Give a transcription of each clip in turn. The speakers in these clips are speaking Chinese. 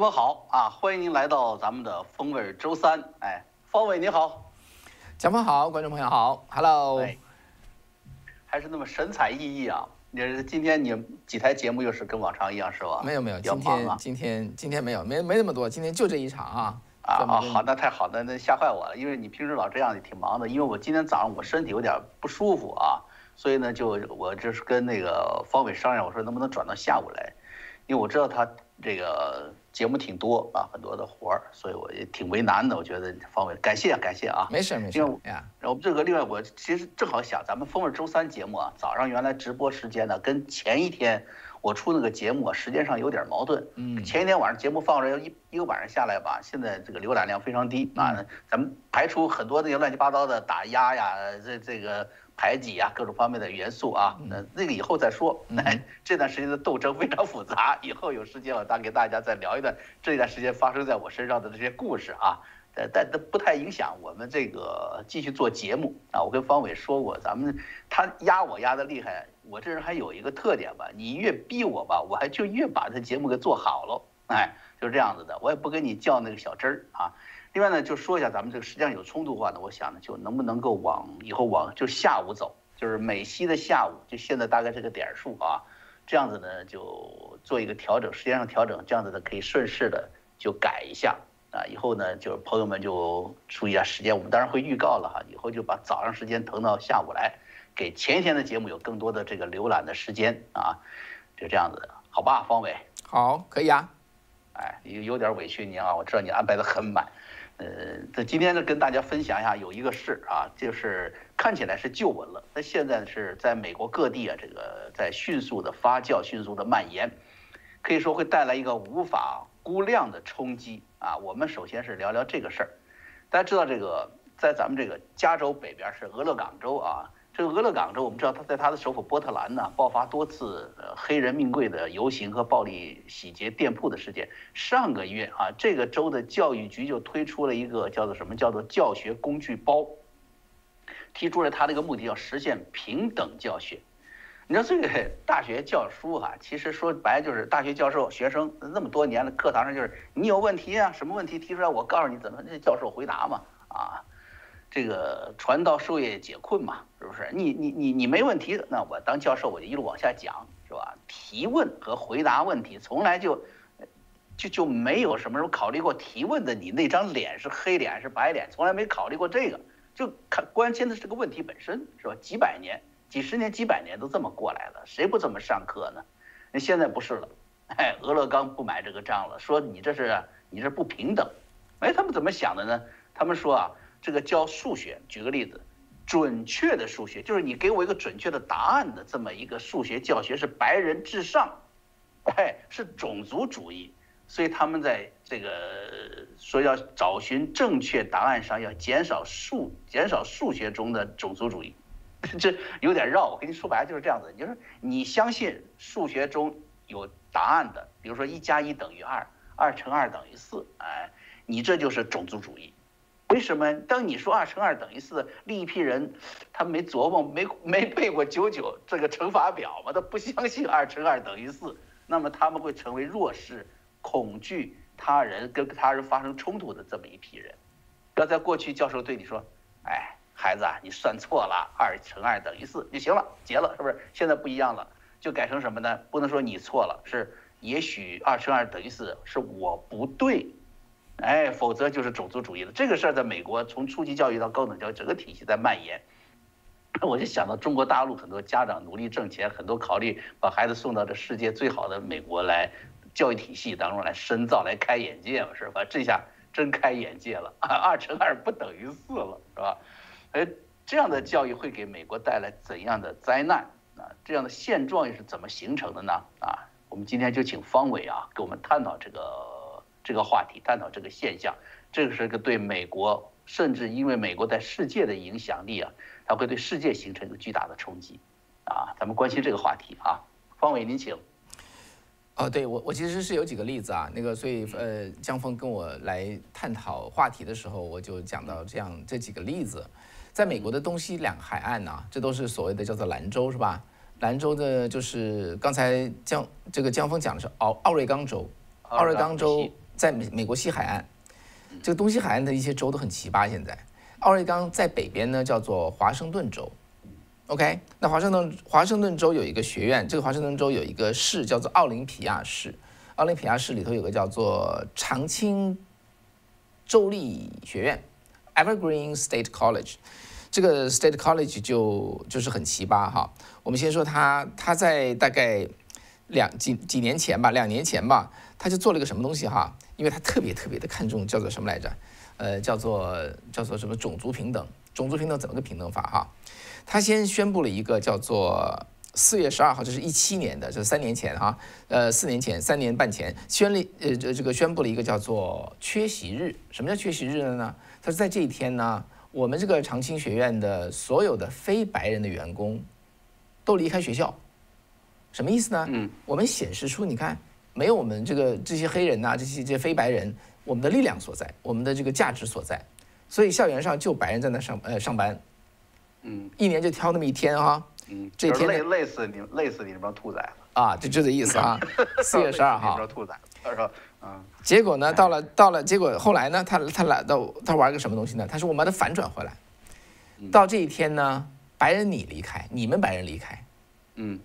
朋友们好啊，欢迎您来到咱们的风味周三。哎，方伟你好，蒋峰好，观众朋友好，Hello。还是那么神采奕奕啊！你是今天你几台节目又是跟往常一样是吧？没有没有，今天今天今天没有，没没那么多，今天就这一场啊。啊啊，好，那太好了，那吓坏我了，因为你平时老这样也挺忙的。因为我今天早上我身体有点不舒服啊，所以呢就我就是跟那个方伟商量，我说能不能转到下午来，因为我知道他这个。节目挺多啊，很多的活儿，所以我也挺为难的。我觉得方伟，感谢感谢啊，没事没事。因为呀，然后这个另外，我其实正好想，咱们风味周三节目啊，早上原来直播时间呢，跟前一天我出那个节目啊，时间上有点矛盾。嗯。前一天晚上节目放出来一一个晚上下来吧，现在这个浏览量非常低啊，咱们排除很多那些乱七八糟的打压呀，这这个。排挤啊，各种方面的元素啊，那那个以后再说。那这段时间的斗争非常复杂，以后有时间我再给大家再聊一段这段时间发生在我身上的这些故事啊。但但都不太影响我们这个继续做节目啊。我跟方伟说过，咱们他压我压的厉害，我这人还有一个特点吧，你越逼我吧，我还就越把这节目给做好了。哎，就是这样子的，我也不跟你较那个小真儿啊。另外呢，就说一下咱们这个实际上有冲突的话呢，我想呢，就能不能够往以后往就下午走，就是美西的下午，就现在大概这个点数啊，这样子呢就做一个调整，时间上调整，这样子呢可以顺势的就改一下啊。以后呢，就是朋友们就注意一下时间，我们当然会预告了哈，以后就把早上时间腾到下午来，给前一天的节目有更多的这个浏览的时间啊，就这样子，好吧，方伟，好，可以啊，哎，有有点委屈你啊，我知道你安排的很满。呃，这今天呢，跟大家分享一下，有一个事啊，就是看起来是旧闻了，那现在是在美国各地啊，这个在迅速的发酵、迅速的蔓延，可以说会带来一个无法估量的冲击啊。我们首先是聊聊这个事儿，大家知道这个，在咱们这个加州北边是俄勒冈州啊。这个俄勒冈州，我们知道他在他的首府波特兰呢，爆发多次呃黑人命贵的游行和暴力洗劫店铺的事件。上个月啊，这个州的教育局就推出了一个叫做什么叫做教学工具包，提出了他这个目的，要实现平等教学。你说这个 大学教书哈，其实说白就是大学教授学生那么多年了，课堂上就是你有问题啊，什么问题提出来，我告诉你怎么那教授回答嘛啊。这个传道授业解困嘛，是不是？你你你你没问题，那我当教授我就一路往下讲，是吧？提问和回答问题从来就就就没有什么时候考虑过提问的你那张脸是黑脸还是白脸，从来没考虑过这个，就看关键的是这个问题本身，是吧？几百年、几十年、几百年都这么过来了，谁不这么上课呢？那现在不是了，哎，俄勒冈不买这个账了，说你这是你这不平等，哎，他们怎么想的呢？他们说啊。这个教数学，举个例子，准确的数学就是你给我一个准确的答案的这么一个数学教学是白人至上，哎，是种族主义，所以他们在这个说要找寻正确答案上要减少数减少数学中的种族主义，这有点绕，我跟你说白了就是这样子，就是你相信数学中有答案的，比如说一加一等于二，二乘二等于四，哎，你这就是种族主义。为什么？当你说二乘二等于四，另一批人他没琢磨，没没背过九九这个乘法表嘛，他不相信二乘二等于四，那么他们会成为弱势、恐惧他人、跟他人发生冲突的这么一批人。要在过去，教授对你说：“哎，孩子啊，你算错了，二乘二等于四就行了，结了，是不是？”现在不一样了，就改成什么呢？不能说你错了，是也许二乘二等于四是我不对。哎，否则就是种族主义了。这个事儿在美国，从初级教育到高等教育，整个体系在蔓延。我就想到中国大陆很多家长努力挣钱，很多考虑把孩子送到这世界最好的美国来，教育体系当中来深造、来开眼界嘛，是吧？这下真开眼界了，二乘二不等于四了，是吧？哎，这样的教育会给美国带来怎样的灾难啊？这样的现状又是怎么形成的呢？啊，我们今天就请方伟啊，给我们探讨这个。这个话题探讨这个现象，这个是个对美国，甚至因为美国在世界的影响力啊，它会对世界形成一个巨大的冲击，啊，咱们关心这个话题啊，方伟您请。哦，对我我其实是有几个例子啊，那个所以呃，江峰跟我来探讨话题的时候，我就讲到这样这几个例子，在美国的东西两海岸呐，这都是所谓的叫做兰州是吧？兰州的就是刚才江这个江峰讲的是奥奥瑞冈州，奥瑞冈州。在美美国西海岸，这个东西海岸的一些州都很奇葩。现在，奥瑞冈在北边呢，叫做华盛顿州。OK，那华盛顿华盛顿州有一个学院，这个华盛顿州有一个市叫做奥林匹亚市。奥林匹亚市里头有个叫做长青州立学院 （Evergreen State College）。这个 State College 就就是很奇葩哈。我们先说它，它在大概两几几年前吧，两年前吧，他就做了一个什么东西哈？因为他特别特别的看重叫做什么来着？呃，叫做叫做什么种族平等？种族平等怎么个平等法哈？他先宣布了一个叫做四月十二号，这是一七年的，就是三年前哈，呃，四年前，三年半前宣立呃这这个宣布了一个叫做缺席日。什么叫缺席日呢？他说在这一天呢。我们这个长青学院的所有的非白人的员工都离开学校，什么意思呢？嗯，我们显示出你看，没有我们这个这些黑人呐，这些这些非白人，我们的力量所在，我们的这个价值所在，所以校园上就白人在那上呃上班，嗯，一年就挑那么一天哈，嗯，这一天累累死你累死你这帮兔崽子啊，就就这意思啊，四月十二号，兔崽子，他说。结果呢？到了到了，结果后来呢？他他来到他玩个什么东西呢？他说我们把它反转回来。到这一天呢，白人你离开，你们白人离开。嗯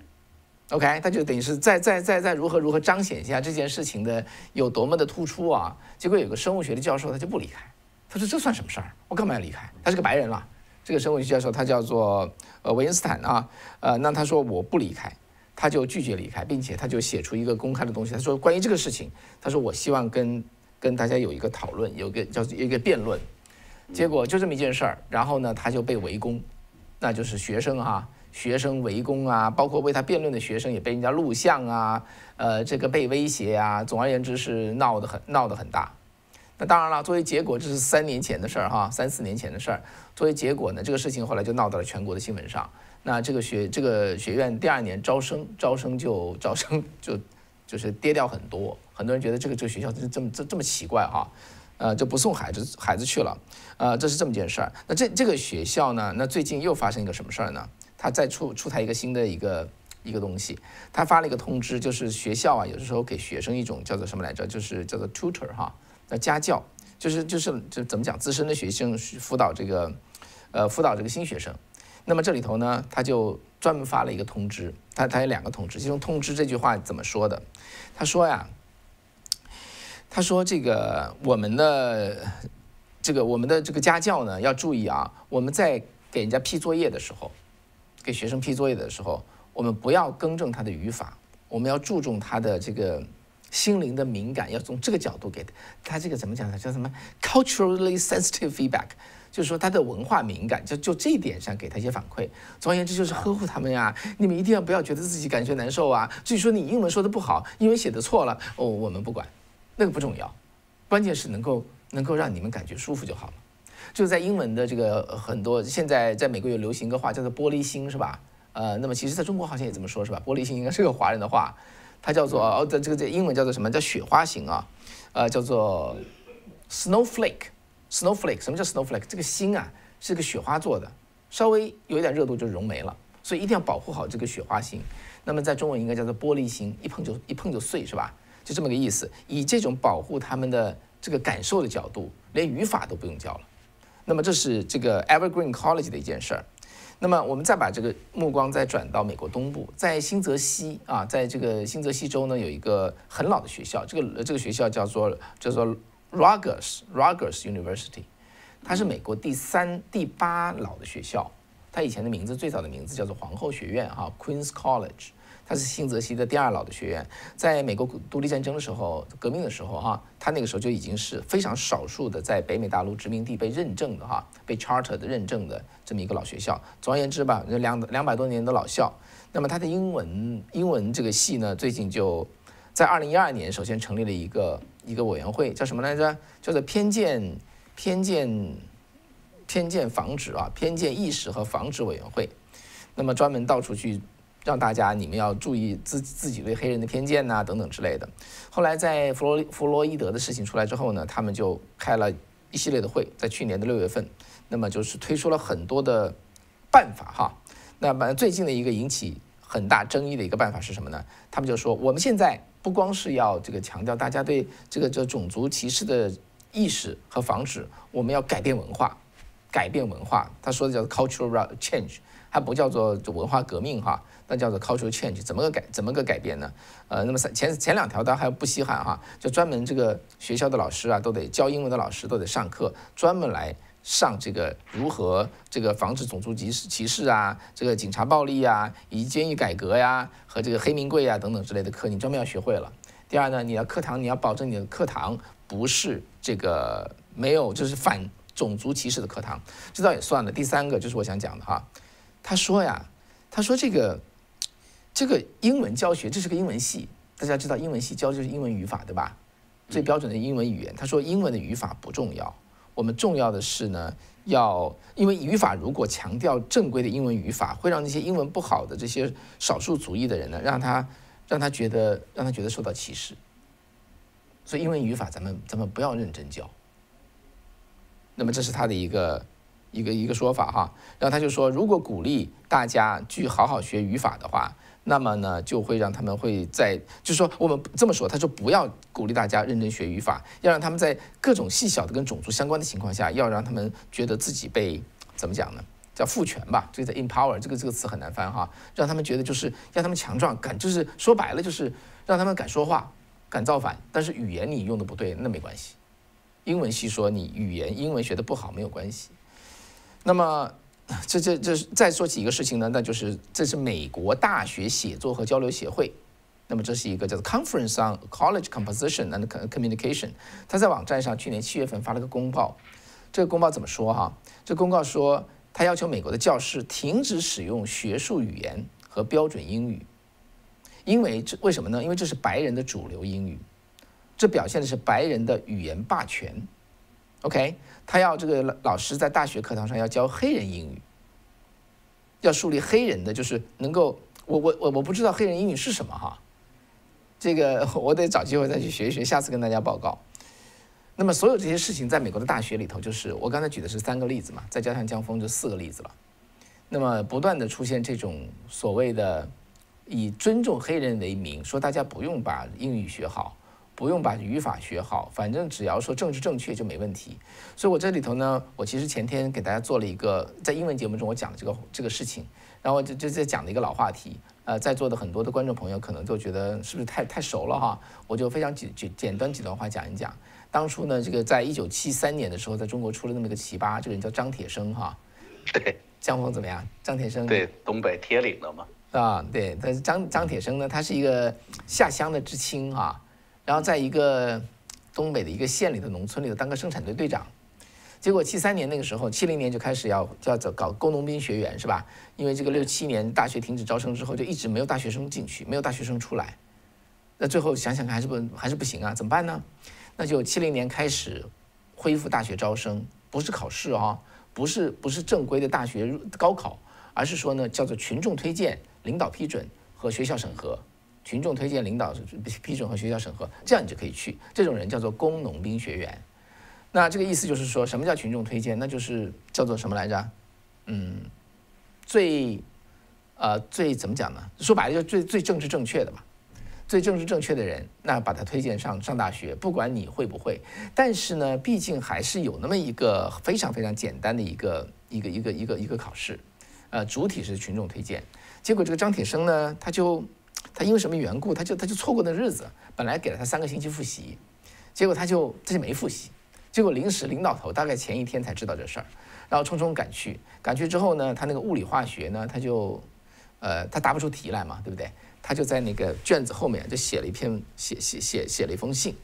，OK，他就等于是再再再再如何如何彰显一下这件事情的有多么的突出啊？结果有个生物学的教授他就不离开，他说这算什么事儿？我干嘛要离开？他是个白人了。这个生物学教授他叫做呃维恩斯坦啊，呃，那他说我不离开。他就拒绝离开，并且他就写出一个公开的东西。他说：“关于这个事情，他说我希望跟跟大家有一个讨论，有个叫一个辩论。”结果就这么一件事儿，然后呢，他就被围攻，那就是学生哈，学生围攻啊，包括为他辩论的学生也被人家录像啊，呃，这个被威胁啊，总而言之是闹得很闹得很大。那当然了，作为结果，这是三年前的事儿哈，三四年前的事儿。作为结果呢，这个事情后来就闹到了全国的新闻上。那这个学这个学院第二年招生招生就招生就就是跌掉很多，很多人觉得这个这个学校是这么这这么奇怪哈，呃就不送孩子孩子去了，呃这是这么件事儿。那这这个学校呢，那最近又发生一个什么事儿呢？他再出出台一个新的一个一个东西，他发了一个通知，就是学校啊有的时候给学生一种叫做什么来着，就是叫做 tutor 哈，那家教就是就是就怎么讲资深的学生辅导这个呃辅导这个新学生。那么这里头呢，他就专门发了一个通知，他他有两个通知，其中通知这句话怎么说的？他说呀，他说这个我们的这个我们的这个家教呢要注意啊，我们在给人家批作业的时候，给学生批作业的时候，我们不要更正他的语法，我们要注重他的这个心灵的敏感，要从这个角度给他，他这个怎么讲呢？叫什么？culturally sensitive feedback。就是说他的文化敏感，就就这一点上给他一些反馈。总而言之，就是呵护他们呀。你们一定要不要觉得自己感觉难受啊？至于说你英文说的不好，英文写的错了，哦，我们不管，那个不重要，关键是能够能够让你们感觉舒服就好了。就在英文的这个很多，现在在美国有流行一个话叫做“玻璃心”，是吧？呃，那么其实在中国好像也这么说，是吧？玻璃心应该是个华人的话，它叫做哦，这这个这英文叫做什么叫雪花型啊？呃，叫做 snowflake。Snowflake，什么叫 Snowflake？这个心啊是个雪花做的，稍微有一点热度就融没了，所以一定要保护好这个雪花心。那么在中文应该叫做玻璃心，一碰就一碰就碎，是吧？就这么个意思。以这种保护他们的这个感受的角度，连语法都不用教了。那么这是这个 Evergreen College 的一件事儿。那么我们再把这个目光再转到美国东部，在新泽西啊，在这个新泽西州呢有一个很老的学校，这个这个学校叫做叫做。Rogers Rogers University，它是美国第三、第八老的学校。它以前的名字最早的名字叫做皇后学院，哈，Queen's College。它是新泽西的第二老的学院。在美国独立战争的时候，革命的时候，哈，它那个时候就已经是非常少数的在北美大陆殖民地被认证的，哈，被 charter 的认证的这么一个老学校。总而言之吧，两两百多年的老校。那么它的英文英文这个系呢，最近就在二零一二年首先成立了一个。一个委员会叫什么来着？叫做偏见、偏见、偏见防止啊，偏见意识和防止委员会。那么专门到处去让大家，你们要注意自自己对黑人的偏见呐，等等之类的。后来在弗洛弗洛伊德的事情出来之后呢，他们就开了一系列的会，在去年的六月份，那么就是推出了很多的办法哈。那么最近的一个引起。很大争议的一个办法是什么呢？他们就说，我们现在不光是要这个强调大家对这个这种族歧视的意识和防止，我们要改变文化，改变文化。他说的叫 cultural change，它不叫做文化革命哈，那叫做 cultural change。怎么个改？怎么个改变呢？呃，那么三前前两条当然还不稀罕哈，就专门这个学校的老师啊，都得教英文的老师都得上课，专门来。上这个如何这个防止种族歧视歧视啊，这个警察暴力啊，以及监狱改革呀，和这个黑名贵啊等等之类的课，你专门要学会了。第二呢，你要课堂你要保证你的课堂不是这个没有就是反种族歧视的课堂，这倒也算了。第三个就是我想讲的哈，他说呀，他说这个这个英文教学这是个英文系，大家知道英文系教就是英文语法对吧？最标准的英文语言。他说英文的语法不重要。我们重要的是呢，要因为语法如果强调正规的英文语法，会让那些英文不好的这些少数族裔的人呢，让他让他觉得让他觉得受到歧视。所以英文语法咱们咱们不要认真教。那么这是他的一个一个一个说法哈。然后他就说，如果鼓励大家去好好学语法的话。那么呢，就会让他们会在，就是说我们这么说，他说不要鼓励大家认真学语法，要让他们在各种细小的跟种族相关的情况下，要让他们觉得自己被怎么讲呢？叫赋权吧，这个叫 empower，这个这个词很难翻哈，让他们觉得就是让他们强壮，敢就是说白了就是让他们敢说话，敢造反。但是语言你用的不对，那没关系。英文系说你语言英文学的不好没有关系。那么。这这这再说起一个事情呢，那就是这是美国大学写作和交流协会，那么这是一个叫做 Conference on College Composition and Communication，他在网站上去年七月份发了个公报，这个公报怎么说哈？这公告说他要求美国的教师停止使用学术语言和标准英语，因为这为什么呢？因为这是白人的主流英语，这表现的是白人的语言霸权。OK。他要这个老师在大学课堂上要教黑人英语，要树立黑人的，就是能够我我我我不知道黑人英语是什么哈，这个我得找机会再去学一学，下次跟大家报告。那么所有这些事情在美国的大学里头，就是我刚才举的是三个例子嘛，再加上江峰就四个例子了。那么不断的出现这种所谓的以尊重黑人为名，说大家不用把英语学好。不用把语法学好，反正只要说政治正确就没问题。所以我这里头呢，我其实前天给大家做了一个在英文节目中我讲的这个这个事情，然后就就在讲的一个老话题。呃，在座的很多的观众朋友可能都觉得是不是太太熟了哈？我就非常简简简单几段话讲一讲。当初呢，这个在一九七三年的时候，在中国出了那么一个奇葩，这个人叫张铁生哈。对，江峰怎么样？张铁生对东北铁岭的嘛。啊，对，但是张张铁生呢，他是一个下乡的知青哈。然后在一个东北的一个县里的农村里头当个生产队队长，结果七三年那个时候，七零年就开始要要走搞工农兵学员是吧？因为这个六七年大学停止招生之后，就一直没有大学生进去，没有大学生出来。那最后想想看还是不还是不行啊？怎么办呢？那就七零年开始恢复大学招生，不是考试啊，不是不是正规的大学高考，而是说呢叫做群众推荐、领导批准和学校审核。群众推荐、领导批准和学校审核，这样你就可以去。这种人叫做工农兵学员。那这个意思就是说什么叫群众推荐？那就是叫做什么来着？嗯，最，呃，最怎么讲呢？说白了，就最最政治正确的嘛。最政治正确的人，那把他推荐上上大学，不管你会不会。但是呢，毕竟还是有那么一个非常非常简单的一个一个一个一个一个考试，呃，主体是群众推荐。结果这个张铁生呢，他就。他因为什么缘故，他就他就错过那日子。本来给了他三个星期复习，结果他就他就没复习。结果临时领导头大概前一天才知道这事儿，然后匆匆赶去。赶去之后呢，他那个物理化学呢，他就，呃，他答不出题来嘛，对不对？他就在那个卷子后面就写了一篇写写写写了一封信。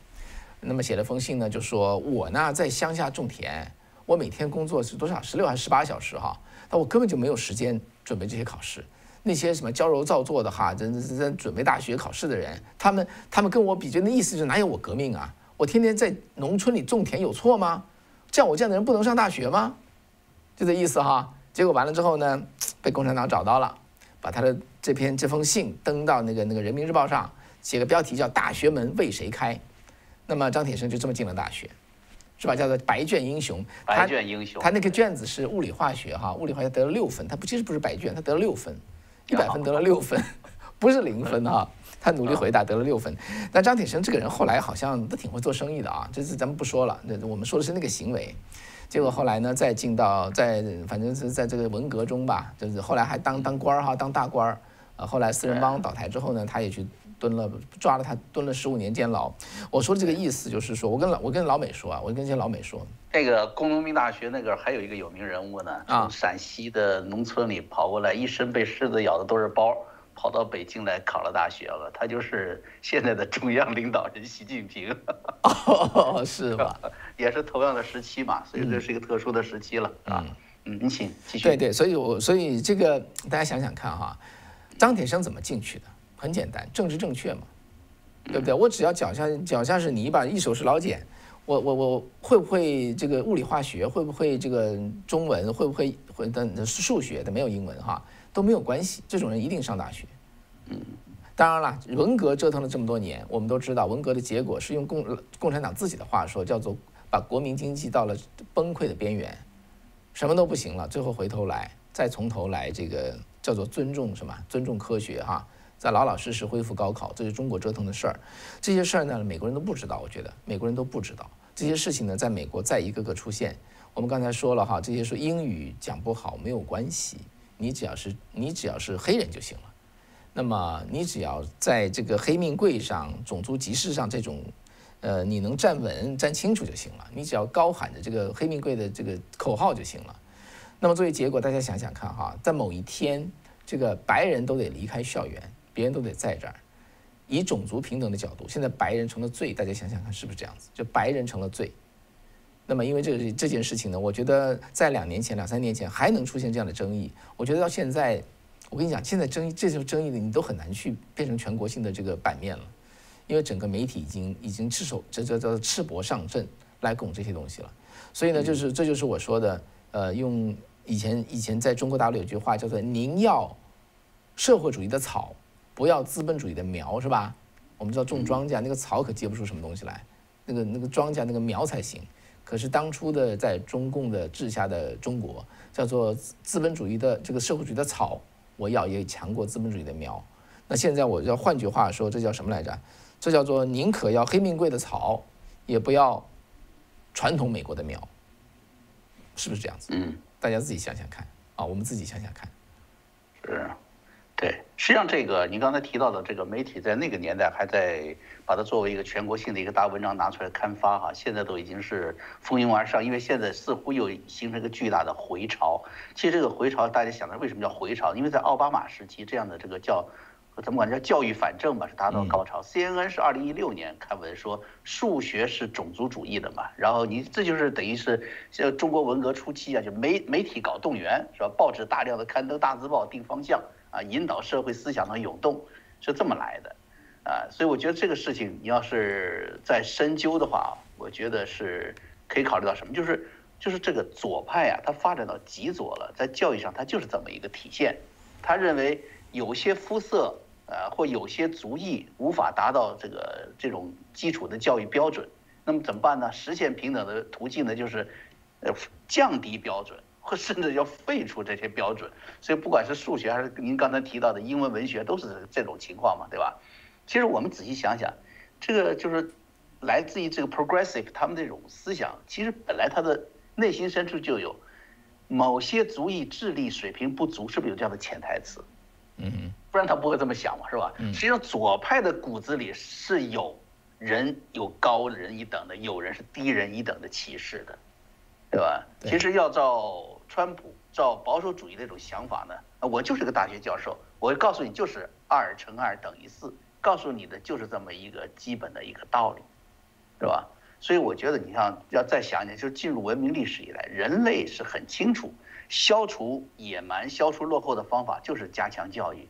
那么写了封信呢，就说我呢在乡下种田，我每天工作是多少十六还是十八小时哈？那我根本就没有时间准备这些考试。那些什么矫揉造作的哈，真真真准备大学考试的人，他们他们跟我比，就那意思就是哪有我革命啊？我天天在农村里种田有错吗？像我这样的人不能上大学吗？就这意思哈。结果完了之后呢，被共产党找到了，把他的这篇这封信登到那个那个人民日报上，写个标题叫“大学门为谁开”。那么张铁生就这么进了大学，是吧？叫做白卷英雄。白卷英雄。他那个卷子是物理化学哈，物理化学得了六分，他不其实不是白卷，他得了六分。一百分得了六分，不是零分哈。他努力回答得了六分，但张铁生这个人后来好像都挺会做生意的啊，这次咱们不说了，那我们说的是那个行为。结果后来呢，再进到在反正是在这个文革中吧，就是后来还当当官儿哈，当大官儿。呃，后来四人帮倒台之后呢，他也去蹲了，抓了他蹲了十五年监牢。我说的这个意思就是说，我跟老我跟老美说啊，我跟这些老美说，那个工农兵大学那个还有一个有名人物呢，从陕西的农村里跑过来，一身被虱子咬的都是包。跑到北京来考了大学了，他就是现在的中央领导人习近平，哦，是吧？也是同样的时期嘛，所以这是一个特殊的时期了，啊。嗯，你请继续。对对，所以我所以这个大家想想看哈，张铁生怎么进去的？很简单，政治正确嘛，对不对？我只要脚下脚下是泥巴，一手是老茧，我我我会不会这个物理化学？会不会这个中文？会不会会的数学？的没有英文哈。都没有关系，这种人一定上大学。嗯，当然了，文革折腾了这么多年，我们都知道，文革的结果是用共共产党自己的话说，叫做把国民经济到了崩溃的边缘，什么都不行了，最后回头来，再从头来，这个叫做尊重什么？尊重科学哈，再老老实实恢复高考，这是中国折腾的事儿。这些事儿呢，美国人都不知道，我觉得美国人都不知道这些事情呢，在美国再一个个出现。我们刚才说了哈，这些说英语讲不好没有关系。你只要是你只要是黑人就行了，那么你只要在这个黑命贵上、种族歧视上这种，呃，你能站稳、站清楚就行了。你只要高喊着这个黑命贵的这个口号就行了。那么作为结果，大家想想看哈，在某一天，这个白人都得离开校园，别人都得在这儿。以种族平等的角度，现在白人成了罪，大家想想看是不是这样子？就白人成了罪。那么，因为这个这件事情呢，我觉得在两年前、两三年前还能出现这样的争议。我觉得到现在，我跟你讲，现在争议这种争议的，你都很难去变成全国性的这个版面了，因为整个媒体已经已经赤手这这这赤膊上阵来拱这些东西了。所以呢，就是这就是我说的，呃，用以前以前在中国大陆有句话叫做“您要社会主义的草，不要资本主义的苗”，是吧？我们知道种庄稼那个草可结不出什么东西来，那个那个庄稼那个苗才行。可是当初的在中共的治下的中国，叫做资本主义的这个社会主义的草，我要也强过资本主义的苗。那现在我要换句话说，这叫什么来着？这叫做宁可要黑命贵的草，也不要传统美国的苗，是不是这样子？嗯，大家自己想想看啊，我们自己想想看。是。对，实际上这个您刚才提到的这个媒体，在那个年代还在把它作为一个全国性的一个大文章拿出来刊发哈，现在都已经是蜂拥而上，因为现在似乎又形成一个巨大的回潮。其实这个回潮，大家想的为什么叫回潮？因为在奥巴马时期，这样的这个叫怎么管叫教育反正吧，是达到高潮。CNN 是二零一六年刊文说数学是种族主义的嘛，然后你这就是等于是像中国文革初期啊，就媒媒体搞动员是吧？报纸大量的刊登大字报定方向。啊，引导社会思想的涌动是这么来的，啊，所以我觉得这个事情你要是再深究的话，我觉得是可以考虑到什么，就是就是这个左派啊，它发展到极左了，在教育上它就是这么一个体现，他认为有些肤色啊或有些族裔无法达到这个这种基础的教育标准，那么怎么办呢？实现平等的途径呢，就是呃降低标准。或甚至要废除这些标准，所以不管是数学还是您刚才提到的英文文学，都是这种情况嘛，对吧？其实我们仔细想想，这个就是来自于这个 progressive 他们这种思想，其实本来他的内心深处就有某些族裔智力水平不足，是不是有这样的潜台词？嗯，不然他不会这么想嘛，是吧？实际上左派的骨子里是有人有高人一等的，有人是低人一等的歧视的。对吧？其实要照川普、照保守主义那种想法呢，我就是个大学教授，我告诉你就是二乘二等于四，告诉你的就是这么一个基本的一个道理，对吧？所以我觉得你像要再想想，就是进入文明历史以来，人类是很清楚，消除野蛮、消除落后的方法就是加强教育。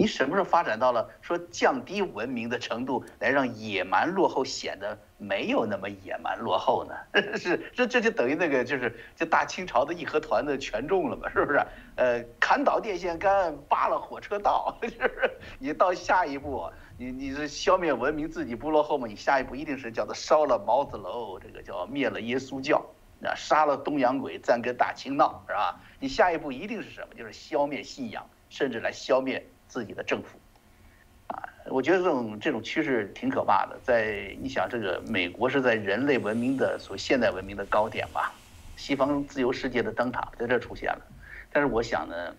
你什么时候发展到了说降低文明的程度，来让野蛮落后显得没有那么野蛮落后呢？是这这就等于那个就是这大清朝的义和团的权重了嘛？是不是？呃，砍倒电线杆，扒了火车道，就 是你到下一步，你你是消灭文明自己不落后嘛？你下一步一定是叫做烧了毛子楼，这个叫灭了耶稣教，啊，杀了东洋鬼，暂跟大清闹，是吧？你下一步一定是什么？就是消灭信仰，甚至来消灭。自己的政府，啊我觉得这种这种趋势挺可怕的。在你想，这个美国是在人类文明的所谓现代文明的高点吧，西方自由世界的灯塔在这出现了。但是我想呢，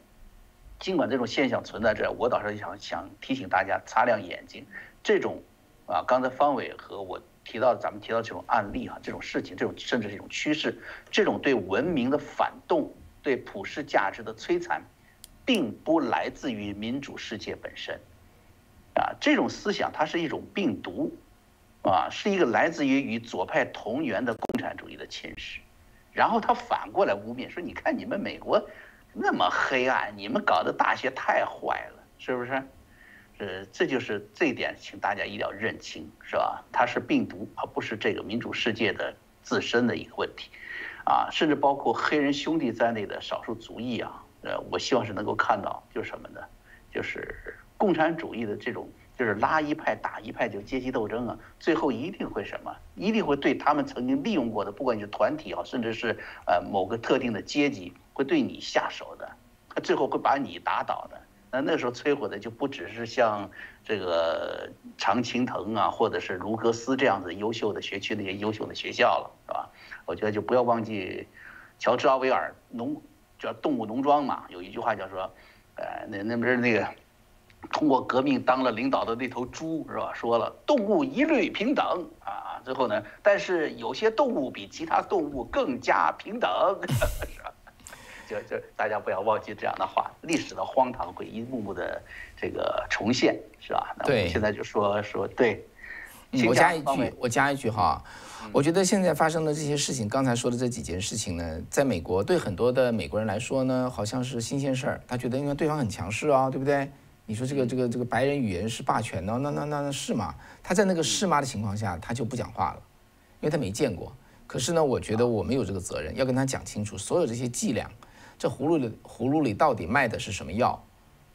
尽管这种现象存在这，我倒是想想提醒大家擦亮眼睛。这种啊，刚才方伟和我提到咱们提到这种案例啊，这种事情，这种甚至是一种趋势，这种对文明的反动，对普世价值的摧残。并不来自于民主世界本身，啊，这种思想它是一种病毒，啊，是一个来自于与左派同源的共产主义的侵蚀，然后他反过来污蔑说：“你看你们美国那么黑暗，你们搞的大学太坏了，是不是？”呃，这就是这一点，请大家一定要认清，是吧？它是病毒，而不是这个民主世界的自身的一个问题，啊，甚至包括黑人兄弟在内的少数族裔啊。呃，我希望是能够看到，就是什么呢？就是共产主义的这种，就是拉一派打一派，就阶级斗争啊，最后一定会什么？一定会对他们曾经利用过的，不管你是团体啊，甚至是呃某个特定的阶级，会对你下手的，他最后会把你打倒的。那那时候摧毁的就不只是像这个常青藤啊，或者是卢格斯这样子优秀的学区那些优秀的学校了，是吧？我觉得就不要忘记乔治奥威尔农。叫动物农庄嘛，有一句话叫说，呃，那那不是那个通过革命当了领导的那头猪是吧？说了动物一律平等啊，最后呢，但是有些动物比其他动物更加平等，是吧？就就大家不要忘记这样的话，历史的荒唐会一幕幕的这个重现，是吧？那我们现在就说说对，我加一句，我加一句哈。我觉得现在发生的这些事情，刚才说的这几件事情呢，在美国对很多的美国人来说呢，好像是新鲜事儿。他觉得因为对方很强势啊，对不对？你说这个这个这个白人语言是霸权呢？那那那那是吗？他在那个是吗的情况下，他就不讲话了，因为他没见过。可是呢，我觉得我们有这个责任，要跟他讲清楚所有这些伎俩，这葫芦里葫芦里到底卖的是什么药？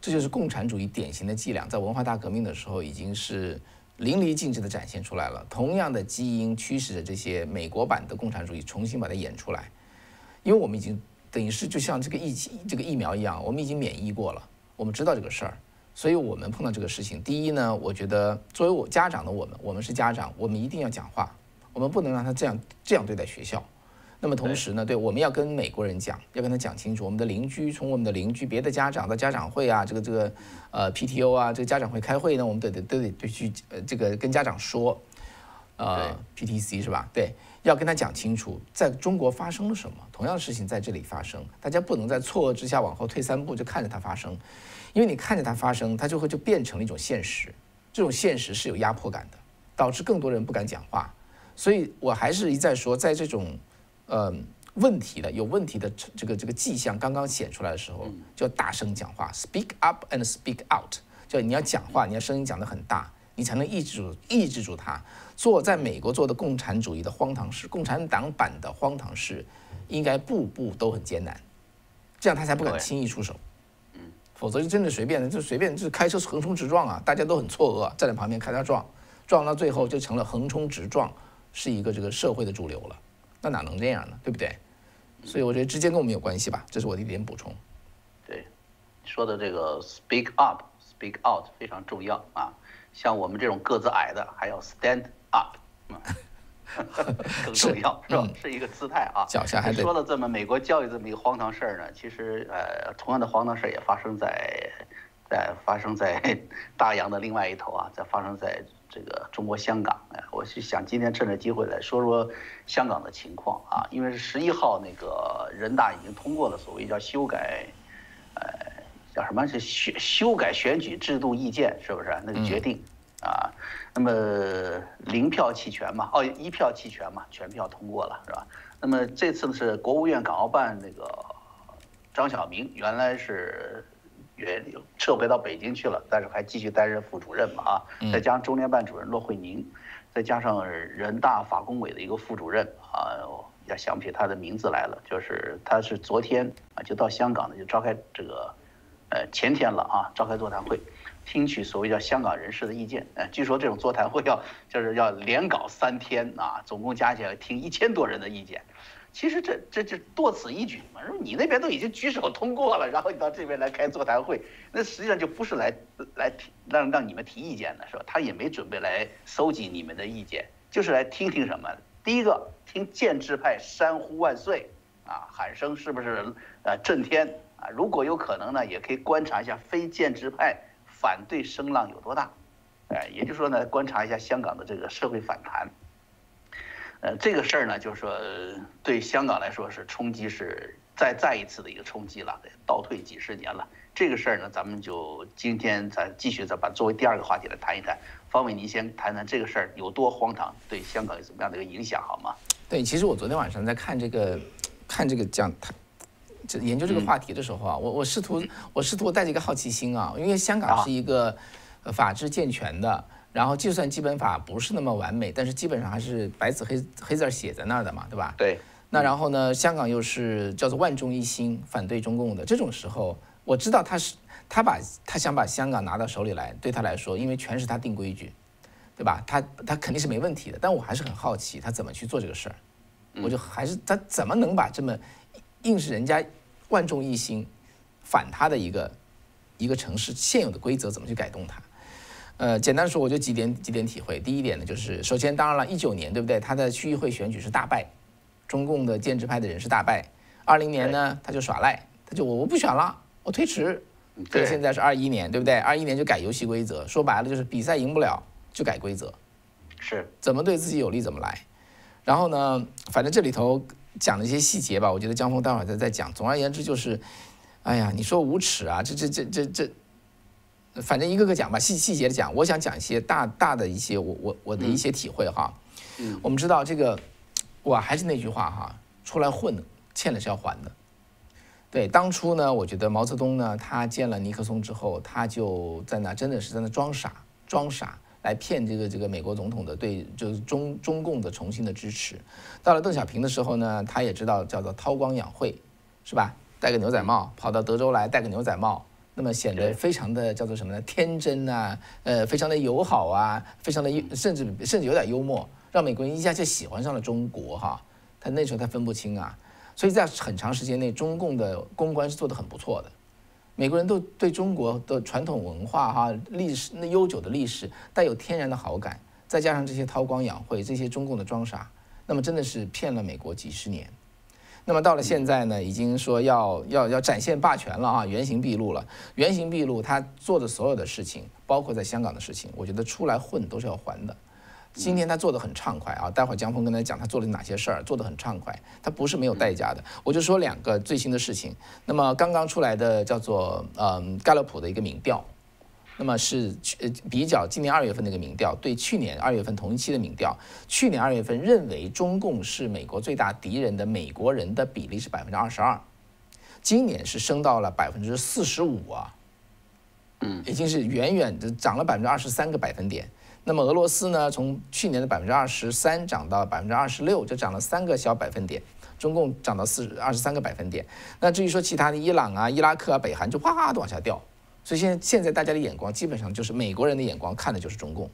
这就是共产主义典型的伎俩，在文化大革命的时候已经是。淋漓尽致地展现出来了，同样的基因驱使着这些美国版的共产主义重新把它演出来，因为我们已经等于是就像这个疫情这个疫苗一样，我们已经免疫过了，我们知道这个事儿，所以我们碰到这个事情，第一呢，我觉得作为我家长的我们，我们是家长，我们一定要讲话，我们不能让他这样这样对待学校。那么同时呢，对，我们要跟美国人讲，要跟他讲清楚，我们的邻居，从我们的邻居、别的家长到家长会啊，这个这个，呃，PTO 啊，这个家长会开会呢，我们得得都得去呃这个跟家长说，呃，PTC 是吧？对，要跟他讲清楚，在中国发生了什么，同样的事情在这里发生，大家不能在错愕之下往后退三步就看着它发生，因为你看着它发生，它就会就变成了一种现实，这种现实是有压迫感的，导致更多人不敢讲话，所以我还是一再说，在这种。呃，问题的有问题的这个这个迹象刚刚显出来的时候，就要大声讲话，speak up and speak out，就你要讲话，你要声音讲得很大，你才能抑制住抑制住他。做在美国做的共产主义的荒唐事，共产党版的荒唐事，应该步步都很艰难，这样他才不敢轻易出手。嗯，否则就真的随便的，就随便就开车横冲直撞啊，大家都很错愕，站在旁边看他撞，撞到最后就成了横冲直撞，是一个这个社会的主流了。那哪能这样呢？对不对？所以我觉得直接跟我们有关系吧，这是我的一点补充。对，说的这个 speak up, speak out 非常重要啊。像我们这种个子矮的，还要 stand up，更重要是吧？是一个姿态啊。脚下还说了这么美国教育这么一个荒唐事儿呢，其实呃，同样的荒唐事儿也发生在在发生在 大洋的另外一头啊，在发生在。这个中国香港，哎，我是想今天趁着机会来说说香港的情况啊，因为是十一号那个人大已经通过了所谓叫修改，呃，叫什么是修修改选举制度意见，是不是那个决定啊？那么零票弃权嘛，哦，一票弃权嘛，全票通过了，是吧？那么这次呢是国务院港澳办那个张晓明，原来是。原撤回到北京去了，但是还继续担任副主任嘛啊，再加上中联办主任骆惠宁，再加上人大法工委的一个副主任啊，要想不起他的名字来了，就是他是昨天啊就到香港的，就召开这个，呃前天了啊，召开座谈会，听取所谓叫香港人士的意见，呃据说这种座谈会要就是要连搞三天啊，总共加起来听一千多人的意见。其实这这这多此一举嘛，说你那边都已经举手通过了，然后你到这边来开座谈会，那实际上就不是来来提让让你们提意见的是吧？他也没准备来收集你们的意见，就是来听听什么？第一个听建制派山呼万岁啊，喊声是不是呃震天啊？如果有可能呢，也可以观察一下非建制派反对声浪有多大，哎，也就是说呢，观察一下香港的这个社会反弹。呃，这个事儿呢，就是说对香港来说是冲击，是再再一次的一个冲击了，倒退几十年了。这个事儿呢，咱们就今天咱继续再把作为第二个话题来谈一谈。方伟，您先谈谈这个事儿有多荒唐，对香港有什么样的一个影响，好吗？对，其实我昨天晚上在看这个，看这个讲谈，就研究这个话题的时候啊，我我试图我试图带着一个好奇心啊，因为香港是一个法治健全的。然后，就算基本法不是那么完美，但是基本上还是白纸黑黑字写在那儿的嘛，对吧？对。那然后呢，香港又是叫做万众一心反对中共的这种时候，我知道他是他把他想把香港拿到手里来，对他来说，因为全是他定规矩，对吧？他他肯定是没问题的。但我还是很好奇他怎么去做这个事儿，我就还是他怎么能把这么硬是人家万众一心反他的一个一个城市现有的规则怎么去改动它？呃，简单说，我就几点几点体会。第一点呢，就是首先，当然了，一九年对不对？他的区议会选举是大败，中共的建制派的人是大败。二零年呢，他就耍赖，他就我我不选了，我推迟。这个现在是二一年，对不对？二一年就改游戏规则，说白了就是比赛赢不了就改规则，是怎么对自己有利怎么来。然后呢，反正这里头讲了一些细节吧，我觉得江峰待会儿再再讲。总而言之就是，哎呀，你说无耻啊，这这这这这。反正一个个讲吧，细细节的讲。我想讲一些大大的一些我我我的一些体会哈。嗯，我们知道这个，我还是那句话哈，出来混，欠了是要还的。对，当初呢，我觉得毛泽东呢，他见了尼克松之后，他就在那真的是在那装傻，装傻来骗这个这个美国总统的对就是中中共的重新的支持。到了邓小平的时候呢，他也知道叫做韬光养晦，是吧？戴个牛仔帽，跑到德州来戴个牛仔帽。那么显得非常的叫做什么呢？天真啊，呃，非常的友好啊，非常的甚至甚至有点幽默，让美国人一下就喜欢上了中国哈。他那时候他分不清啊，所以在很长时间内，中共的公关是做得很不错的，美国人都对中国的传统文化哈、历史那悠久的历史带有天然的好感，再加上这些韬光养晦，这些中共的装傻，那么真的是骗了美国几十年。那么到了现在呢，已经说要要要展现霸权了啊，原形毕露了。原形毕露，他做的所有的事情，包括在香港的事情，我觉得出来混都是要还的。今天他做的很畅快啊，待会儿江峰跟他讲他做了哪些事儿，做的很畅快，他不是没有代价的。我就说两个最新的事情。那么刚刚出来的叫做嗯盖勒普的一个民调。那么是去呃比较今年二月份那个民调，对去年二月份同一期的民调，去年二月份认为中共是美国最大敌人的美国人的比例是百分之二十二，今年是升到了百分之四十五啊，嗯，已经是远远的涨了百分之二十三个百分点。那么俄罗斯呢，从去年的百分之二十三涨到百分之二十六，就涨了三个小百分点。中共涨到四二十三个百分点。那至于说其他的伊朗啊、伊拉克啊、北韩，就哗哗的往下掉。所以现在现在大家的眼光基本上就是美国人的眼光看的就是中共，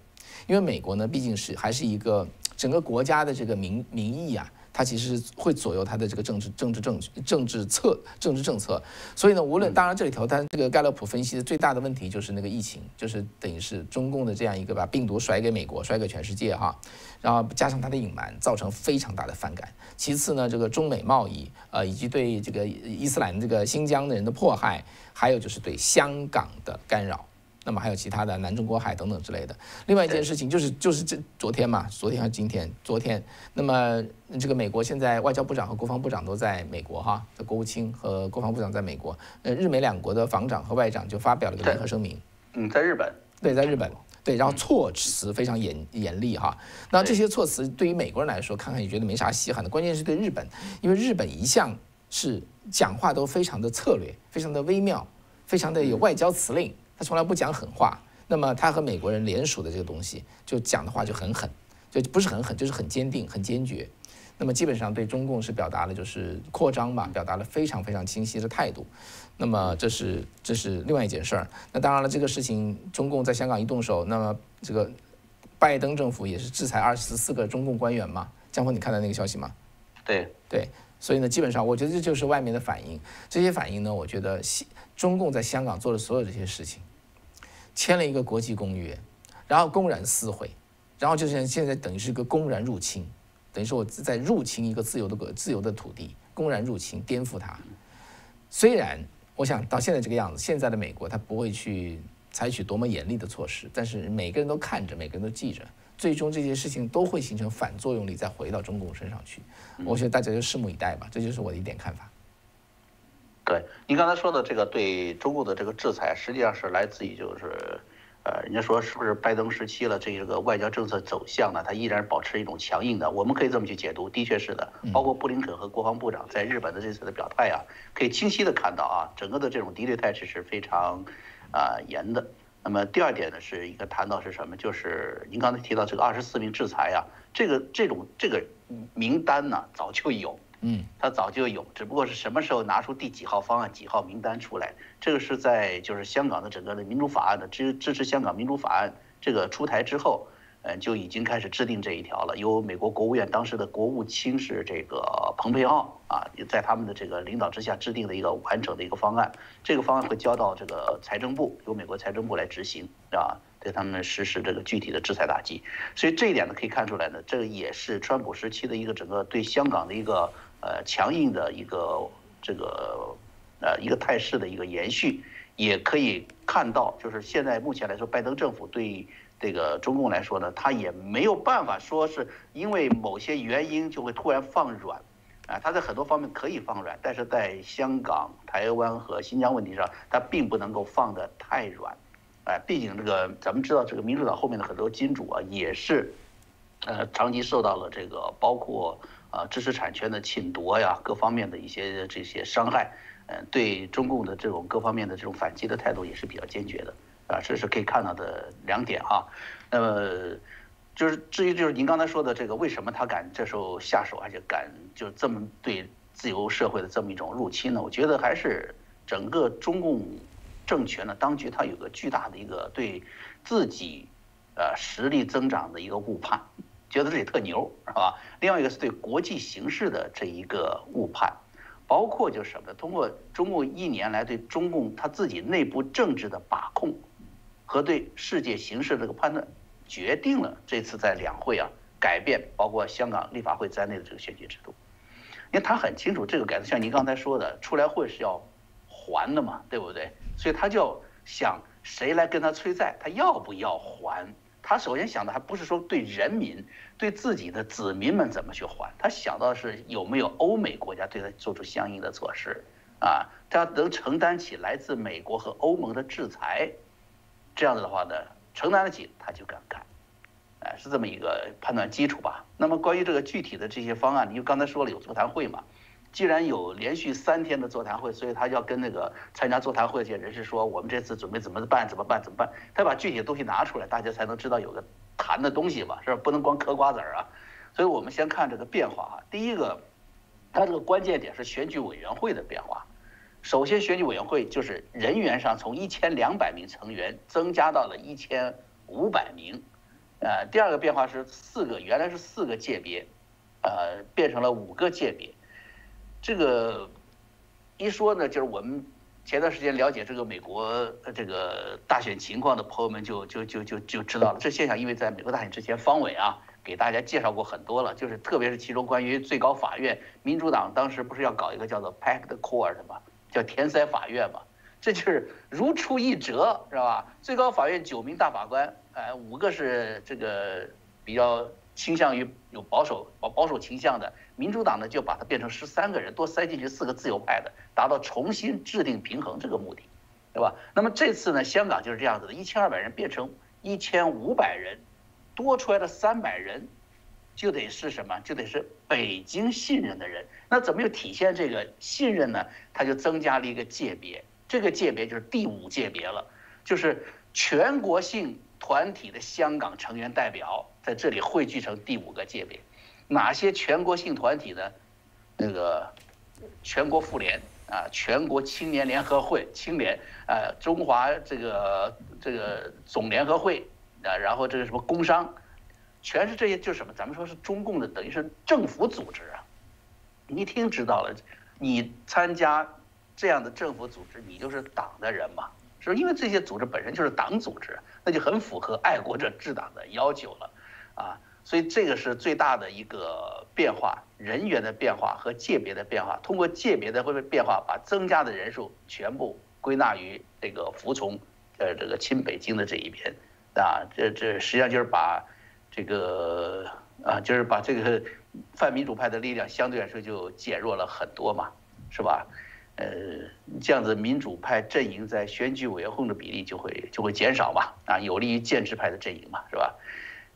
因为美国呢毕竟是还是一个整个国家的这个民民意啊。它其实会左右它的这个政治政治政政治策政治政策，所以呢，无论当然这里头，它这个盖勒普分析的最大的问题就是那个疫情，就是等于是中共的这样一个把病毒甩给美国，甩给全世界哈，然后加上它的隐瞒，造成非常大的反感。其次呢，这个中美贸易，呃，以及对这个伊斯兰这个新疆的人的迫害，还有就是对香港的干扰。那么还有其他的南中国海等等之类的。另外一件事情就是就是这昨天嘛，昨天还是今天？昨天。那么这个美国现在外交部长和国防部长都在美国哈，的国务卿和国防部长在美国。呃，日美两国的防长和外长就发表了个联合声明。嗯，在日本。对，在日本。对，然后措辞非常严严厉哈。那这些措辞对于美国人来说，看看也觉得没啥稀罕的。关键是对日本，因为日本一向是讲话都非常的策略，非常的微妙，非常的有外交辞令。他从来不讲狠话，那么他和美国人联署的这个东西，就讲的话就很狠，就不是很狠，就是很坚定、很坚决。那么基本上对中共是表达了就是扩张吧，表达了非常非常清晰的态度。那么这是这是另外一件事儿。那当然了，这个事情中共在香港一动手，那么这个拜登政府也是制裁二十四个中共官员嘛？江峰，你看到那个消息吗？对对。所以呢，基本上我觉得这就是外面的反应。这些反应呢，我觉得中共在香港做的所有这些事情，签了一个国际公约，然后公然撕毁，然后就是现在等于是一个公然入侵，等于说我在入侵一个自由的自由的土地，公然入侵颠覆它。虽然我想到现在这个样子，现在的美国他不会去采取多么严厉的措施，但是每个人都看着，每个人都记着。最终这些事情都会形成反作用力，再回到中共身上去。我觉得大家就拭目以待吧，这就是我的一点看法。对，您刚才说的这个对中共的这个制裁，实际上是来自于就是，呃，人家说是不是拜登时期了，这个外交政策走向呢？它依然保持一种强硬的。我们可以这么去解读，的确是的。包括布林肯和国防部长在日本的这次的表态啊，可以清晰的看到啊，整个的这种敌对态势是非常啊严的。那么第二点呢，是一个谈到是什么？就是您刚才提到这个二十四名制裁啊，这个这种这个名单呢，早就有，嗯，它早就有，只不过是什么时候拿出第几号方案、几号名单出来？这个是在就是香港的整个的民主法案的支支持香港民主法案这个出台之后。嗯，就已经开始制定这一条了。由美国国务院当时的国务卿是这个蓬佩奥啊，在他们的这个领导之下制定的一个完整的一个方案。这个方案会交到这个财政部，由美国财政部来执行，啊，对他们实施这个具体的制裁打击。所以这一点呢，可以看出来呢，这也是川普时期的一个整个对香港的一个呃强硬的一个这个呃一个态势的一个延续。也可以看到，就是现在目前来说，拜登政府对。这个中共来说呢，他也没有办法说是因为某些原因就会突然放软，啊，他在很多方面可以放软，但是在香港、台湾和新疆问题上，他并不能够放得太软，哎，毕竟这个咱们知道，这个民主党后面的很多金主啊，也是，呃，长期受到了这个包括啊知识产权的侵夺呀，各方面的一些这些伤害，嗯，对中共的这种各方面的这种反击的态度也是比较坚决的。啊，这是可以看到的两点啊。那么，就是至于就是您刚才说的这个，为什么他敢这时候下手，而且敢就这么对自由社会的这么一种入侵呢？我觉得还是整个中共政权的当局，它有个巨大的一个对自己呃实力增长的一个误判，觉得自己特牛，是吧？另外一个是对国际形势的这一个误判。包括就是什么呢？通过中共一年来对中共他自己内部政治的把控。和对世界形势这个判断，决定了这次在两会啊改变，包括香港立法会在内的这个选举制度。因为他很清楚，这个改革像您刚才说的，出来会是要还的嘛，对不对？所以他就想谁来跟他催债，他要不要还？他首先想的还不是说对人民、对自己的子民们怎么去还，他想到的是有没有欧美国家对他做出相应的措施啊，他能承担起来自美国和欧盟的制裁。这样子的话呢，承担得起他就敢干，哎，是这么一个判断基础吧。那么关于这个具体的这些方案，你刚才说了有座谈会嘛？既然有连续三天的座谈会，所以他要跟那个参加座谈会的这些人士说，我们这次准备怎么办？怎么办？怎么办？他把具体的东西拿出来，大家才能知道有个谈的东西嘛，是吧？不能光嗑瓜子儿啊。所以我们先看这个变化哈。第一个，它这个关键点是选举委员会的变化。首先，选举委员会就是人员上从一千两百名成员增加到了一千五百名，呃，第二个变化是四个，原来是四个界别，呃，变成了五个界别。这个一说呢，就是我们前段时间了解这个美国这个大选情况的朋友们就就就就就知道了，这现象因为在美国大选之前，方伟啊给大家介绍过很多了，就是特别是其中关于最高法院，民主党当时不是要搞一个叫做 Packed Court 吗？叫填塞法院嘛，这就是如出一辙，是吧？最高法院九名大法官，呃，五个是这个比较倾向于有保守保保守倾向的，民主党呢就把它变成十三个人，多塞进去四个自由派的，达到重新制定平衡这个目的，对吧？那么这次呢，香港就是这样子的，一千二百人变成一千五百人，多出来的三百人。就得是什么？就得是北京信任的人。那怎么又体现这个信任呢？他就增加了一个界别，这个界别就是第五界别了，就是全国性团体的香港成员代表在这里汇聚成第五个界别。哪些全国性团体呢？那个全国妇联啊，全国青年联合会、青联啊，中华这个这个总联合会啊，然后这个什么工商。全是这些，就是什么？咱们说是中共的，等于是政府组织啊，你一听知道了，你参加这样的政府组织，你就是党的人嘛，是不是？因为这些组织本身就是党组织，那就很符合爱国者治党的要求了，啊，所以这个是最大的一个变化，人员的变化和界别的变化，通过界别的会变化，把增加的人数全部归纳于这个服从，呃，这个亲北京的这一边，啊，这这实际上就是把这个啊，就是把这个。泛民主派的力量相对来说就减弱了很多嘛，是吧？呃，这样子民主派阵营在选举委员会的比例就会就会减少嘛，啊，有利于建制派的阵营嘛，是吧？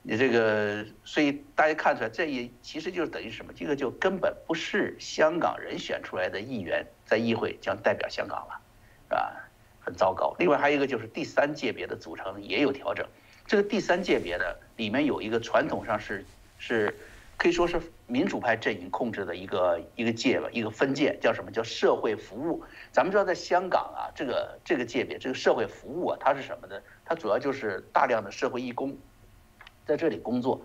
你这个，所以大家看出来，这也其实就是等于什么？这个就根本不是香港人选出来的议员在议会将代表香港了，是吧？很糟糕。另外还有一个就是第三界别的组成也有调整，这个第三界别的里面有一个传统上是是。可以说是民主派阵营控制的一个一个界吧，一个分界叫什么叫社会服务？咱们知道在香港啊，这个这个界别，这个社会服务啊，它是什么呢？它主要就是大量的社会义工在这里工作。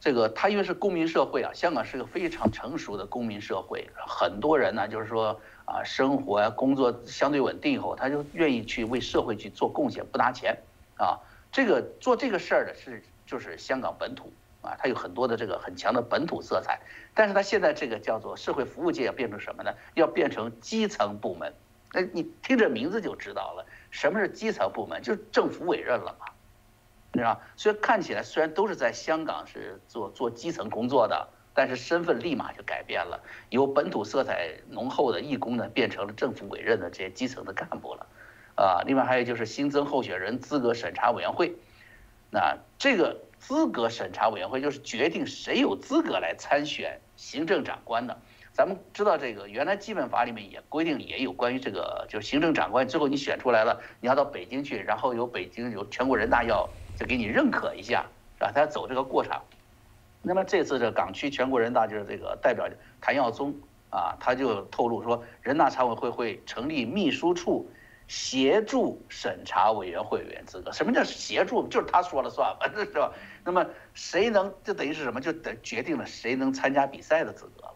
这个它因为是公民社会啊，香港是个非常成熟的公民社会，很多人呢就是说啊，生活啊工作相对稳定以后，他就愿意去为社会去做贡献，不拿钱啊。这个做这个事儿的是就是香港本土。啊，它有很多的这个很强的本土色彩，但是它现在这个叫做社会服务界要变成什么呢？要变成基层部门。那你听这名字就知道了，什么是基层部门？就是政府委任了嘛，是吧？所以看起来虽然都是在香港是做做基层工作的，但是身份立马就改变了，由本土色彩浓厚的义工呢，变成了政府委任的这些基层的干部了。啊，另外还有就是新增候选人资格审查委员会，那这个。资格审查委员会就是决定谁有资格来参选行政长官的。咱们知道这个，原来基本法里面也规定也有关于这个，就是行政长官之后你选出来了，你要到北京去，然后由北京由全国人大要就给你认可一下，是吧？他要走这个过场。那么这次这港区全国人大就是这个代表谭耀宗啊，他就透露说，人大常委会会成立秘书处。协助审查委员会委员资格，什么叫协助？就是他说了算，反 正是吧？那么谁能就等于是什么？就得决定了谁能参加比赛的资格了。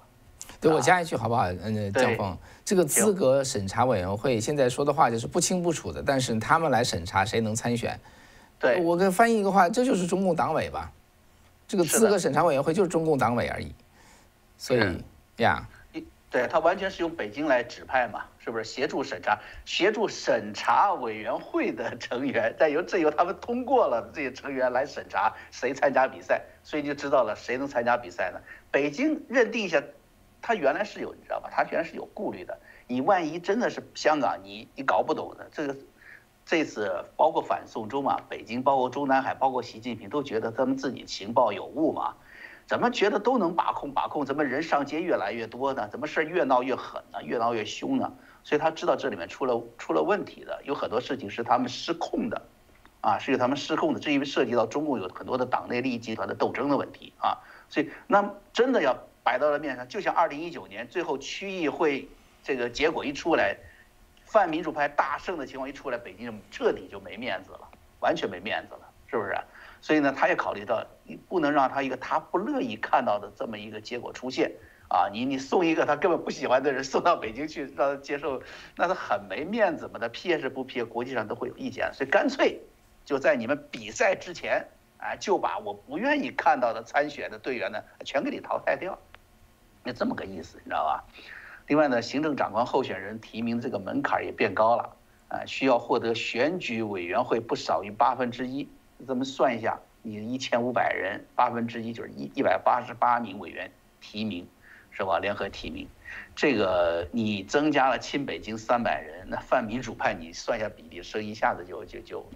对我加一句好不好？嗯，江峰，这个资格审查委员会现在说的话就是不清不楚的，但是他们来审查谁能参选。对我给翻译一个话，这就是中共党委吧？这个资格审查委员会就是中共党委而已。所以呀。对他完全是用北京来指派嘛，是不是协助审查？协助审查委员会的成员再由这由他们通过了这些成员来审查谁参加比赛，所以就知道了谁能参加比赛呢？北京认定一下，他原来是有你知道吧？他原来是有顾虑的。你万一真的是香港，你你搞不懂的这个，这次包括反送中嘛，北京包括中南海，包括习近平都觉得他们自己情报有误嘛。怎么觉得都能把控把控？怎么人上街越来越多呢？怎么事儿越闹越狠呢？越闹越凶呢？所以他知道这里面出了出了问题的，有很多事情是他们失控的，啊，是有他们失控的。这因为涉及到中共有很多的党内利益集团的斗争的问题啊，所以那真的要摆到了面上，就像二零一九年最后区议会这个结果一出来，泛民主派大胜的情况一出来，北京就彻底就没面子了，完全没面子了，是不是？所以呢，他也考虑到，你不能让他一个他不乐意看到的这么一个结果出现啊！你你送一个他根本不喜欢的人送到北京去，让他接受，那他很没面子嘛。他批是不批，国际上都会有意见。所以干脆就在你们比赛之前，哎，就把我不愿意看到的参选的队员呢，全给你淘汰掉。那这么个意思，你知道吧？另外呢，行政长官候选人提名这个门槛也变高了，啊，需要获得选举委员会不少于八分之一。咱们算一下，你一千五百人，八分之一就是一一百八十八名委员提名，是吧？联合提名，这个你增加了亲北京三百人，那泛民主派你算一下比例，声一下子就就就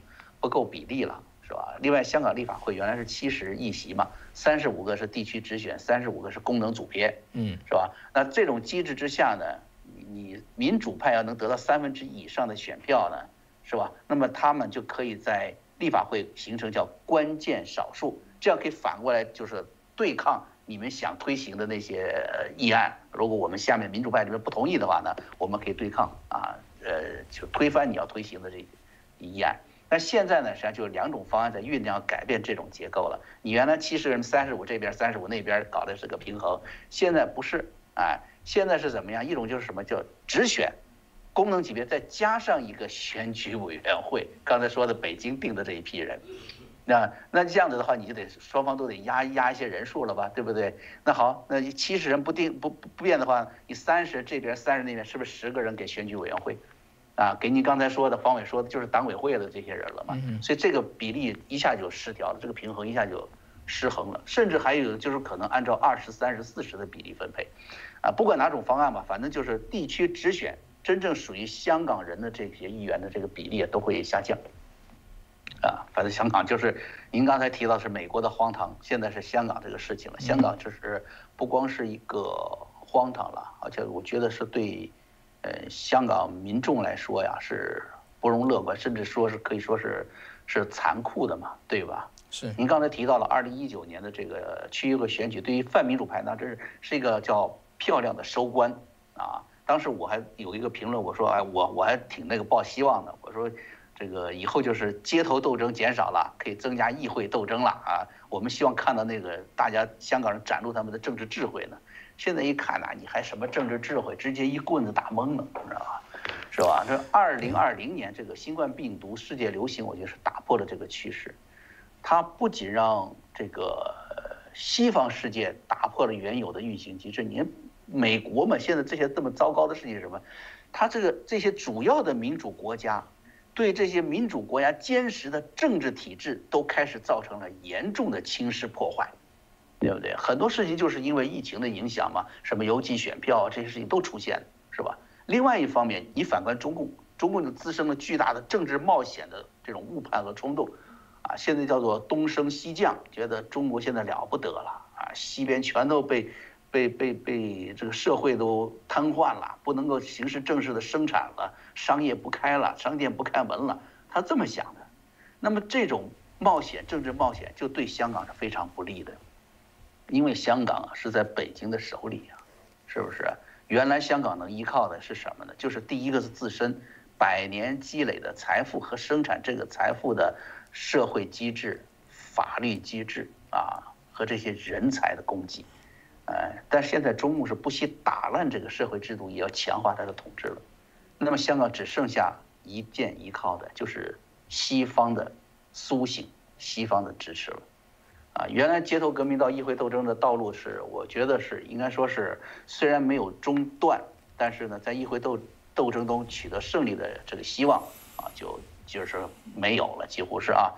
不够比例了，是吧？另外，香港立法会原来是七十议席嘛，三十五个是地区直选，三十五个是功能组别，嗯，是吧？那这种机制之下呢，你民主派要能得到三分之一以上的选票呢，是吧？那么他们就可以在立法会形成叫关键少数，这样可以反过来就是对抗你们想推行的那些议案。如果我们下面民主派这边不同意的话呢，我们可以对抗啊，呃，就推翻你要推行的这议案。但现在呢，实际上就是两种方案在酝酿改变这种结构了。你原来七十人三十五这边三十五那边搞的是个平衡，现在不是，哎，现在是怎么样？一种就是什么叫直选，功能级别再加上一个选举委员会。刚才说的北京定的这一批人，那那这样子的话，你就得双方都得压压一些人数了吧，对不对？那好，那七十人不定不不变的话，你三十这边三十那边是不是十个人给选举委员会？啊，给你刚才说的方伟说的就是党委会的这些人了嘛，所以这个比例一下就失调了，这个平衡一下就失衡了，甚至还有就是可能按照二十三十四十的比例分配，啊，不管哪种方案吧，反正就是地区直选，真正属于香港人的这些议员的这个比例都会下降，啊，反正香港就是您刚才提到是美国的荒唐，现在是香港这个事情了，香港就是不光是一个荒唐了，而且我觉得是对。呃，香港民众来说呀，是不容乐观，甚至说是可以说是是残酷的嘛，对吧？是。您刚才提到了二零一九年的这个区议会选举，对于泛民主派呢，这是是一个叫漂亮的收官啊。当时我还有一个评论，我说哎，我我还挺那个抱希望的，我说这个以后就是街头斗争减少了，可以增加议会斗争了啊。我们希望看到那个大家香港人展露他们的政治智慧呢。现在一看呐，你还什么政治智慧，直接一棍子打懵了，你知道吧？是吧？这二零二零年这个新冠病毒世界流行，我觉得是打破了这个趋势。它不仅让这个西方世界打破了原有的运行机制，你美国嘛，现在这些这么糟糕的事情是什么？他这个这些主要的民主国家，对这些民主国家坚实的政治体制都开始造成了严重的侵蚀破坏。对不对？很多事情就是因为疫情的影响嘛，什么邮寄选票，这些事情都出现了，是吧？另外一方面，你反观中共，中共就滋生了巨大的政治冒险的这种误判和冲动，啊，现在叫做东升西降，觉得中国现在了不得了啊，西边全都被被被被这个社会都瘫痪了，不能够形式正式的生产了，商业不开了，商店不开门了，他这么想的。那么这种冒险，政治冒险就对香港是非常不利的。因为香港啊是在北京的手里呀，是不是？原来香港能依靠的是什么呢？就是第一个是自身百年积累的财富和生产这个财富的社会机制、法律机制啊，和这些人才的供给。哎，但现在中共是不惜打烂这个社会制度，也要强化它的统治了。那么香港只剩下一件依靠的，就是西方的苏醒、西方的支持了。啊，原来街头革命到议会斗争的道路是，我觉得是应该说是，虽然没有中断，但是呢，在议会斗斗争中取得胜利的这个希望啊，就就是没有了，几乎是啊。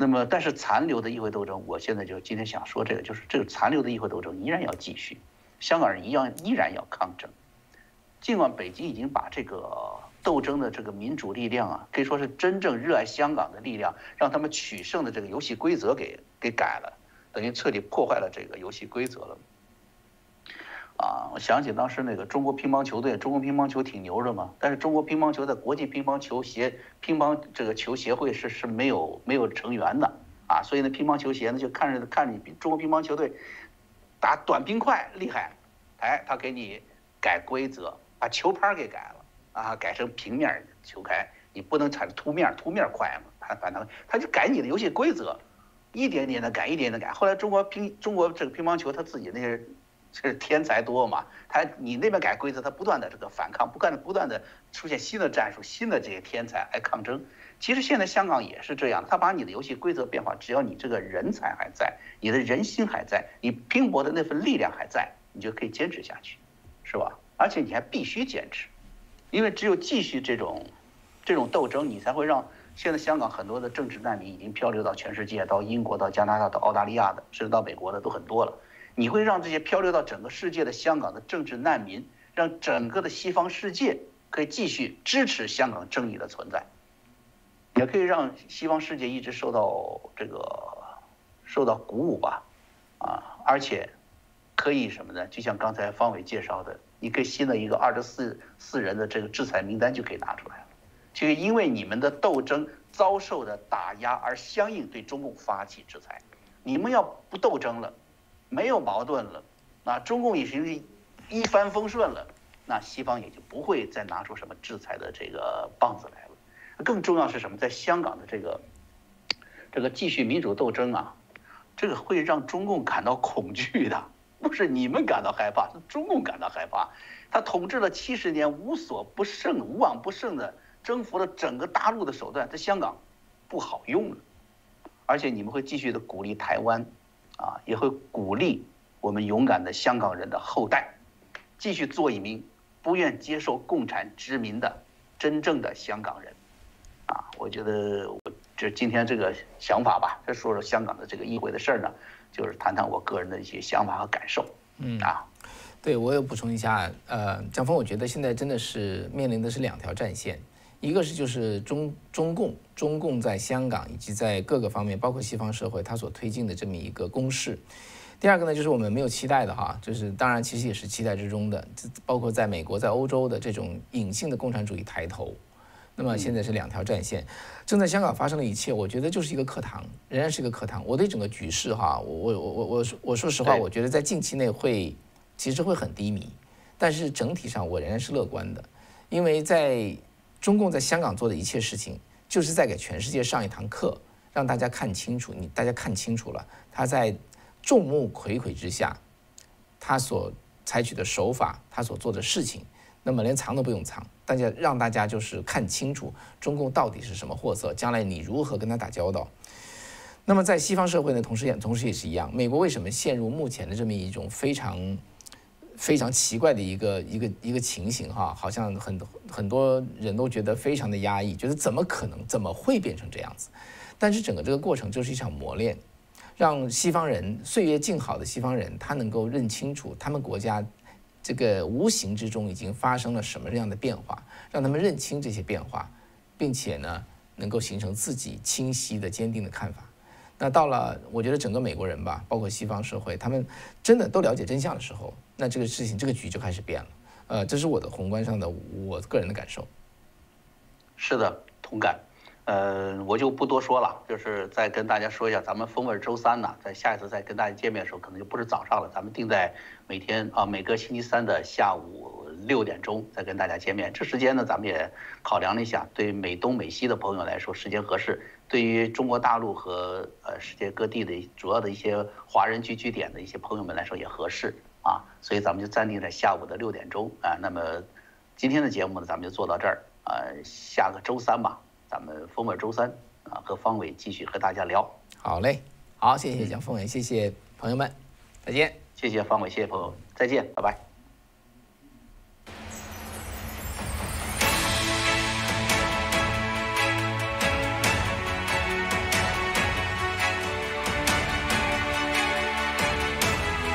那么，但是残留的议会斗争，我现在就今天想说这个，就是这个残留的议会斗争依然要继续，香港人一样依然要抗争。尽管北京已经把这个斗争的这个民主力量啊，可以说是真正热爱香港的力量，让他们取胜的这个游戏规则给给改了。等于彻底破坏了这个游戏规则了，啊！我想起当时那个中国乒乓球队，中国乒乓球挺牛的嘛，但是中国乒乓球在国际乒乓球协乒乓这个球协会是是没有没有成员的啊，所以呢，乒乓球协呢就看着看你中国乒乓球队打短冰块厉害，哎，他给你改规则，把球拍给改了啊，改成平面球拍，你不能产凸面，凸面快嘛，反反正他就改你的游戏规则。一点点的改，一点点的改。后来中国乒中国这个乒乓球，他自己那些是天才多嘛，他你那边改规则，他不断的这个反抗，不断的不断的出现新的战术，新的这些天才来抗争。其实现在香港也是这样，他把你的游戏规则变化，只要你这个人才还在，你的人心还在，你拼搏的那份力量还在，你就可以坚持下去，是吧？而且你还必须坚持，因为只有继续这种这种斗争，你才会让。现在香港很多的政治难民已经漂流到全世界，到英国、到加拿大、到澳大利亚的，甚至到美国的都很多了。你会让这些漂流到整个世界的香港的政治难民，让整个的西方世界可以继续支持香港正义的存在，也可以让西方世界一直受到这个受到鼓舞吧，啊，而且可以什么呢？就像刚才方伟介绍的，一个新的一个二十四四人的这个制裁名单就可以拿出来了。就因为你们的斗争遭受的打压而相应对中共发起制裁，你们要不斗争了，没有矛盾了，那中共已经一帆风顺了，那西方也就不会再拿出什么制裁的这个棒子来了。更重要是什么？在香港的这个这个继续民主斗争啊，这个会让中共感到恐惧的，不是你们感到害怕，是中共感到害怕。他统治了七十年，无所不胜、无往不胜的征服了整个大陆的手段，在香港不好用了。而且你们会继续的鼓励台湾，啊，也会鼓励我们勇敢的香港人的后代，继续做一名不愿接受共产殖民的真正的香港人。啊，我觉得我这今天这个想法吧，再说说香港的这个议会的事儿呢，就是谈谈我个人的一些想法和感受。嗯啊。对，我也补充一下，呃，江峰，我觉得现在真的是面临的是两条战线，一个是就是中中共，中共在香港以及在各个方面，包括西方社会，它所推进的这么一个攻势；第二个呢，就是我们没有期待的哈，就是当然其实也是期待之中的，包括在美国、在欧洲的这种隐性的共产主义抬头。那么现在是两条战线，正在香港发生的一切，我觉得就是一个课堂，仍然是一个课堂。我对整个局势哈，我我我我我我说实话，我觉得在近期内会。其实会很低迷，但是整体上我仍然是乐观的，因为在中共在香港做的一切事情，就是在给全世界上一堂课，让大家看清楚，你大家看清楚了，他在众目睽睽之下，他所采取的手法，他所做的事情，那么连藏都不用藏，大家让大家就是看清楚中共到底是什么货色，将来你如何跟他打交道。那么在西方社会呢，同时也同时也是一样，美国为什么陷入目前的这么一种非常。非常奇怪的一个一个一个情形哈，好像很多很多人都觉得非常的压抑，觉得怎么可能，怎么会变成这样子？但是整个这个过程就是一场磨练，让西方人岁月静好的西方人，他能够认清楚他们国家这个无形之中已经发生了什么样的变化，让他们认清这些变化，并且呢，能够形成自己清晰的、坚定的看法。那到了，我觉得整个美国人吧，包括西方社会，他们真的都了解真相的时候，那这个事情，这个局就开始变了。呃，这是我的宏观上的我个人的感受。是的，同感。呃，我就不多说了，就是再跟大家说一下，咱们风味周三呢，在下一次再跟大家见面的时候，可能就不是早上了，咱们定在每天啊，每个星期三的下午六点钟再跟大家见面。这时间呢，咱们也考量了一下，对美东美西的朋友来说，时间合适。对于中国大陆和呃世界各地的主要的一些华人聚居点的一些朋友们来说也合适啊，所以咱们就暂定在下午的六点钟啊。那么今天的节目呢，咱们就做到这儿啊。下个周三吧，咱们风味周三啊，和方伟继续和大家聊。好嘞，好，谢谢蒋凤伟，谢谢朋友们，再见。谢谢方伟，谢谢朋友，再见，拜拜。